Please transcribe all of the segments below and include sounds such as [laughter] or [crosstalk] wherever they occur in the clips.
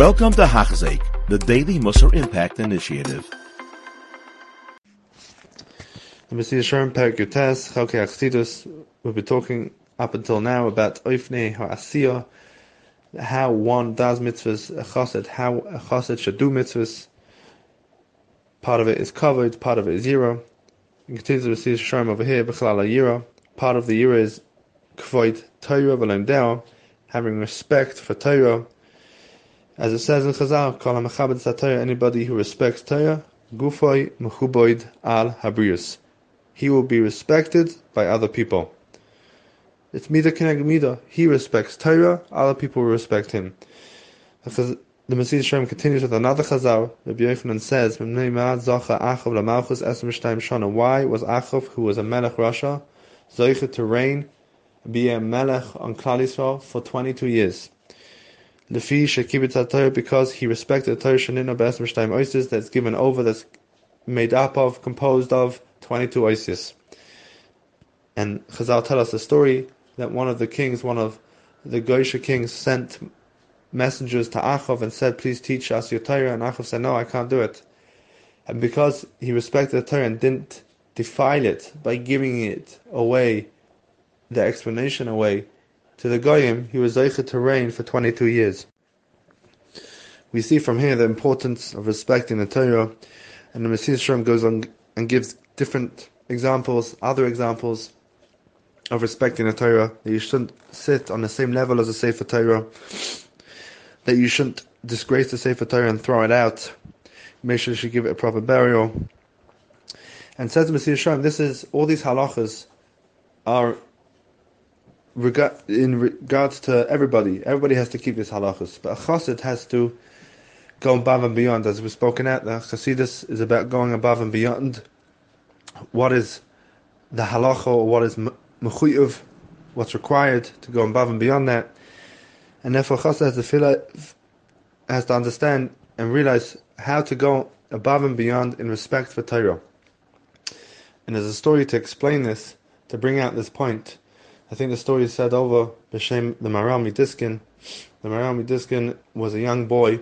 Welcome to Hachzik, the Daily Musar Impact Initiative. The Mesilas Yesharim Perik Yutes, Chalke Achsidus, we'll be talking up until now about Oifne Ha'asiyah, how one does mitzvahs, a chassid, how a chassid should do mitzvahs. Part of it is covered, part of it is zero. And continues to receive Sherm over here, Bechlala Yira. Part of the Yira is Kvoid Torah Deo, having respect for Torah. As it says in Chazal, Kol HaMechabed Torah, anybody who respects Torah, Gufoi Mechuboid Al Habrius. He will be respected by other people. It's Mida Kineg Mida. He respects Torah, other people will respect him. The Mesilas Yesharim continues with another Chazal. Rabbi Yochanan says, Why was Achav, who was a Melech Rasha, Zoicha to reign, be a Melech on Klal Yisrael for 22 years? Lefi Shekibit Torah, because he respected the Torah Be'esem Shtayim Oisis that's given over, that's made up of, composed of 22 Oisis. And Chazal tell us a story that one of the kings, one of the Goisha kings, sent messengers to Achav and said, Please teach us your Torah. And Achav said, No, I can't do it. And because he respected the Torah and didn't defile it by giving it away, the explanation away to the Goyim, he was Zeicha to reign for 22 years. We see from here the importance of respecting the Torah, and the Messiah goes on and gives different examples, other examples of respecting the Torah, that you shouldn't sit on the same level as a Sefer Torah, that you shouldn't disgrace the Sefer Torah and throw it out, make sure you should give it a proper burial. And says Messiah this is, all these halachas are in regards to everybody. Everybody has to keep these halachas, but a chassid has to go above and beyond, as we've spoken at. The Chassidus is about going above and beyond what is the halacha or what is mechuyev, what's required to go above and beyond that. And therefore, Chassid has to feel has to understand and realize how to go above and beyond in respect for Torah. And there's a story to explain this, to bring out this point. I think the story is said over B'Shem the Maharal Midiskin. The Maharal Midiskin was a young boy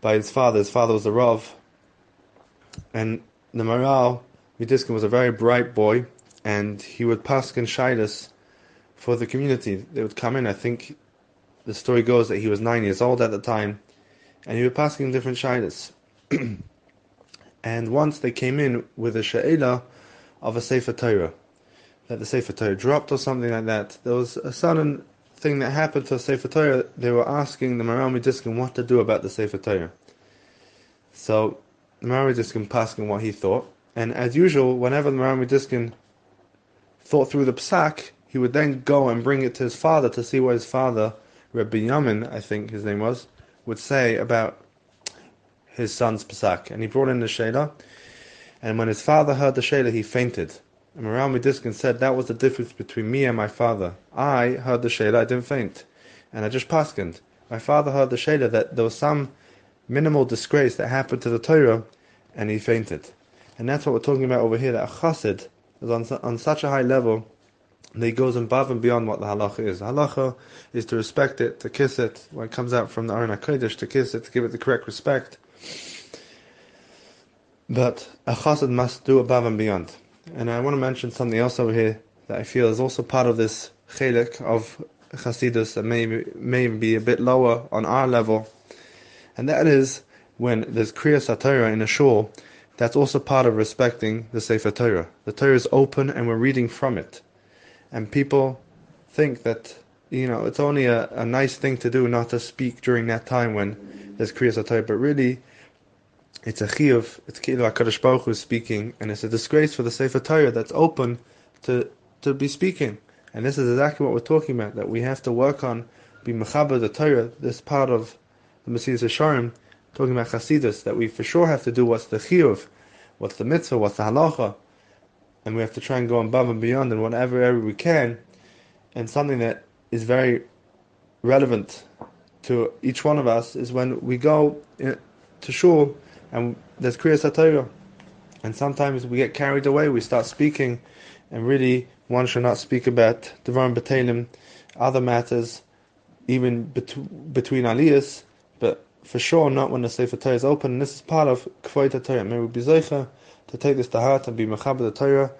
by his father. His father was a Rav. And the Maharal Midiskin was a very bright boy, and he would paskin shaidas for the community. They would come in. I think the story goes that he was nine years old at the time, and he would paskin different shaidas. [clears throat] and once they came in with a she'ela of a Sefer Torah, that the Sefer Torah dropped or something like that. There was a sudden thing that happened to the Sefer Torah. They were asking the Maharal Midiskin what to do about the Sefer Torah. So the Maharal Midiskin asking what he thought, and as usual, whenever the Maharal Midiskin thought through the psak, he would then go and bring it to his father to see what his father, Rabbi Yamin, I think his name was, would say about his son's psak. And he brought in the Shela, and when his father heard the Shela, he fainted. And Maharal Midiskin said that was the difference between me and my father. I heard the Shela, I didn't faint. And I just paskened. My father heard the Shela that there was some minimal disgrace that happened to the Torah, and he fainted. And that's what we're talking about over here, that a chassid is on, on such a high level that he goes above and beyond what the halacha is. The Halacha is to respect it, to kiss it, when it comes out from the Aron HaKodesh, to kiss it, to give it the correct respect. But a chassid must do above and beyond. And I want to mention something else over here that I feel is also part of this chelik of Chasidus that may, may be a bit lower on our level. And that is when there's Kriya Satira in a shul, that's also part of respecting the Sefer Torah. The Torah is open and we're reading from it. And people think that, you know, it's only a, a nice thing to do not to speak during that time when there's Kriya Torah, but really, it's a chiyuv, it's Kilo HaKadosh Baruch Hu speaking, and it's a disgrace for the Sefer Torah that's open to, to be speaking. And this is exactly what we're talking about, that we have to work on, be mechaber the Torah, this part of the Mesilas Yesharim, talking about Chasidus, that we for sure have to do what's the chiyuv, what's the mitzvah, what's the halacha, and we have to try and go above and beyond in whatever area we can, and something that is very relevant to each one of us is when we go eh, to shul and there's Kriya Satayra, and sometimes we get carried away, we start speaking, and really one should not speak about Devarim Batalim, other matters, even bet- between aliyahs, but for sure not when the Sefer Torah is open. And this is part of Kvoita Torah. May we be zeicha to take this to heart and be mechaber the Torah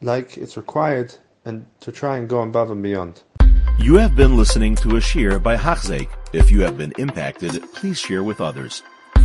like it's required and to try and go above and beyond. You have been listening to a shear by Hachzeik. If you have been impacted, please share with others.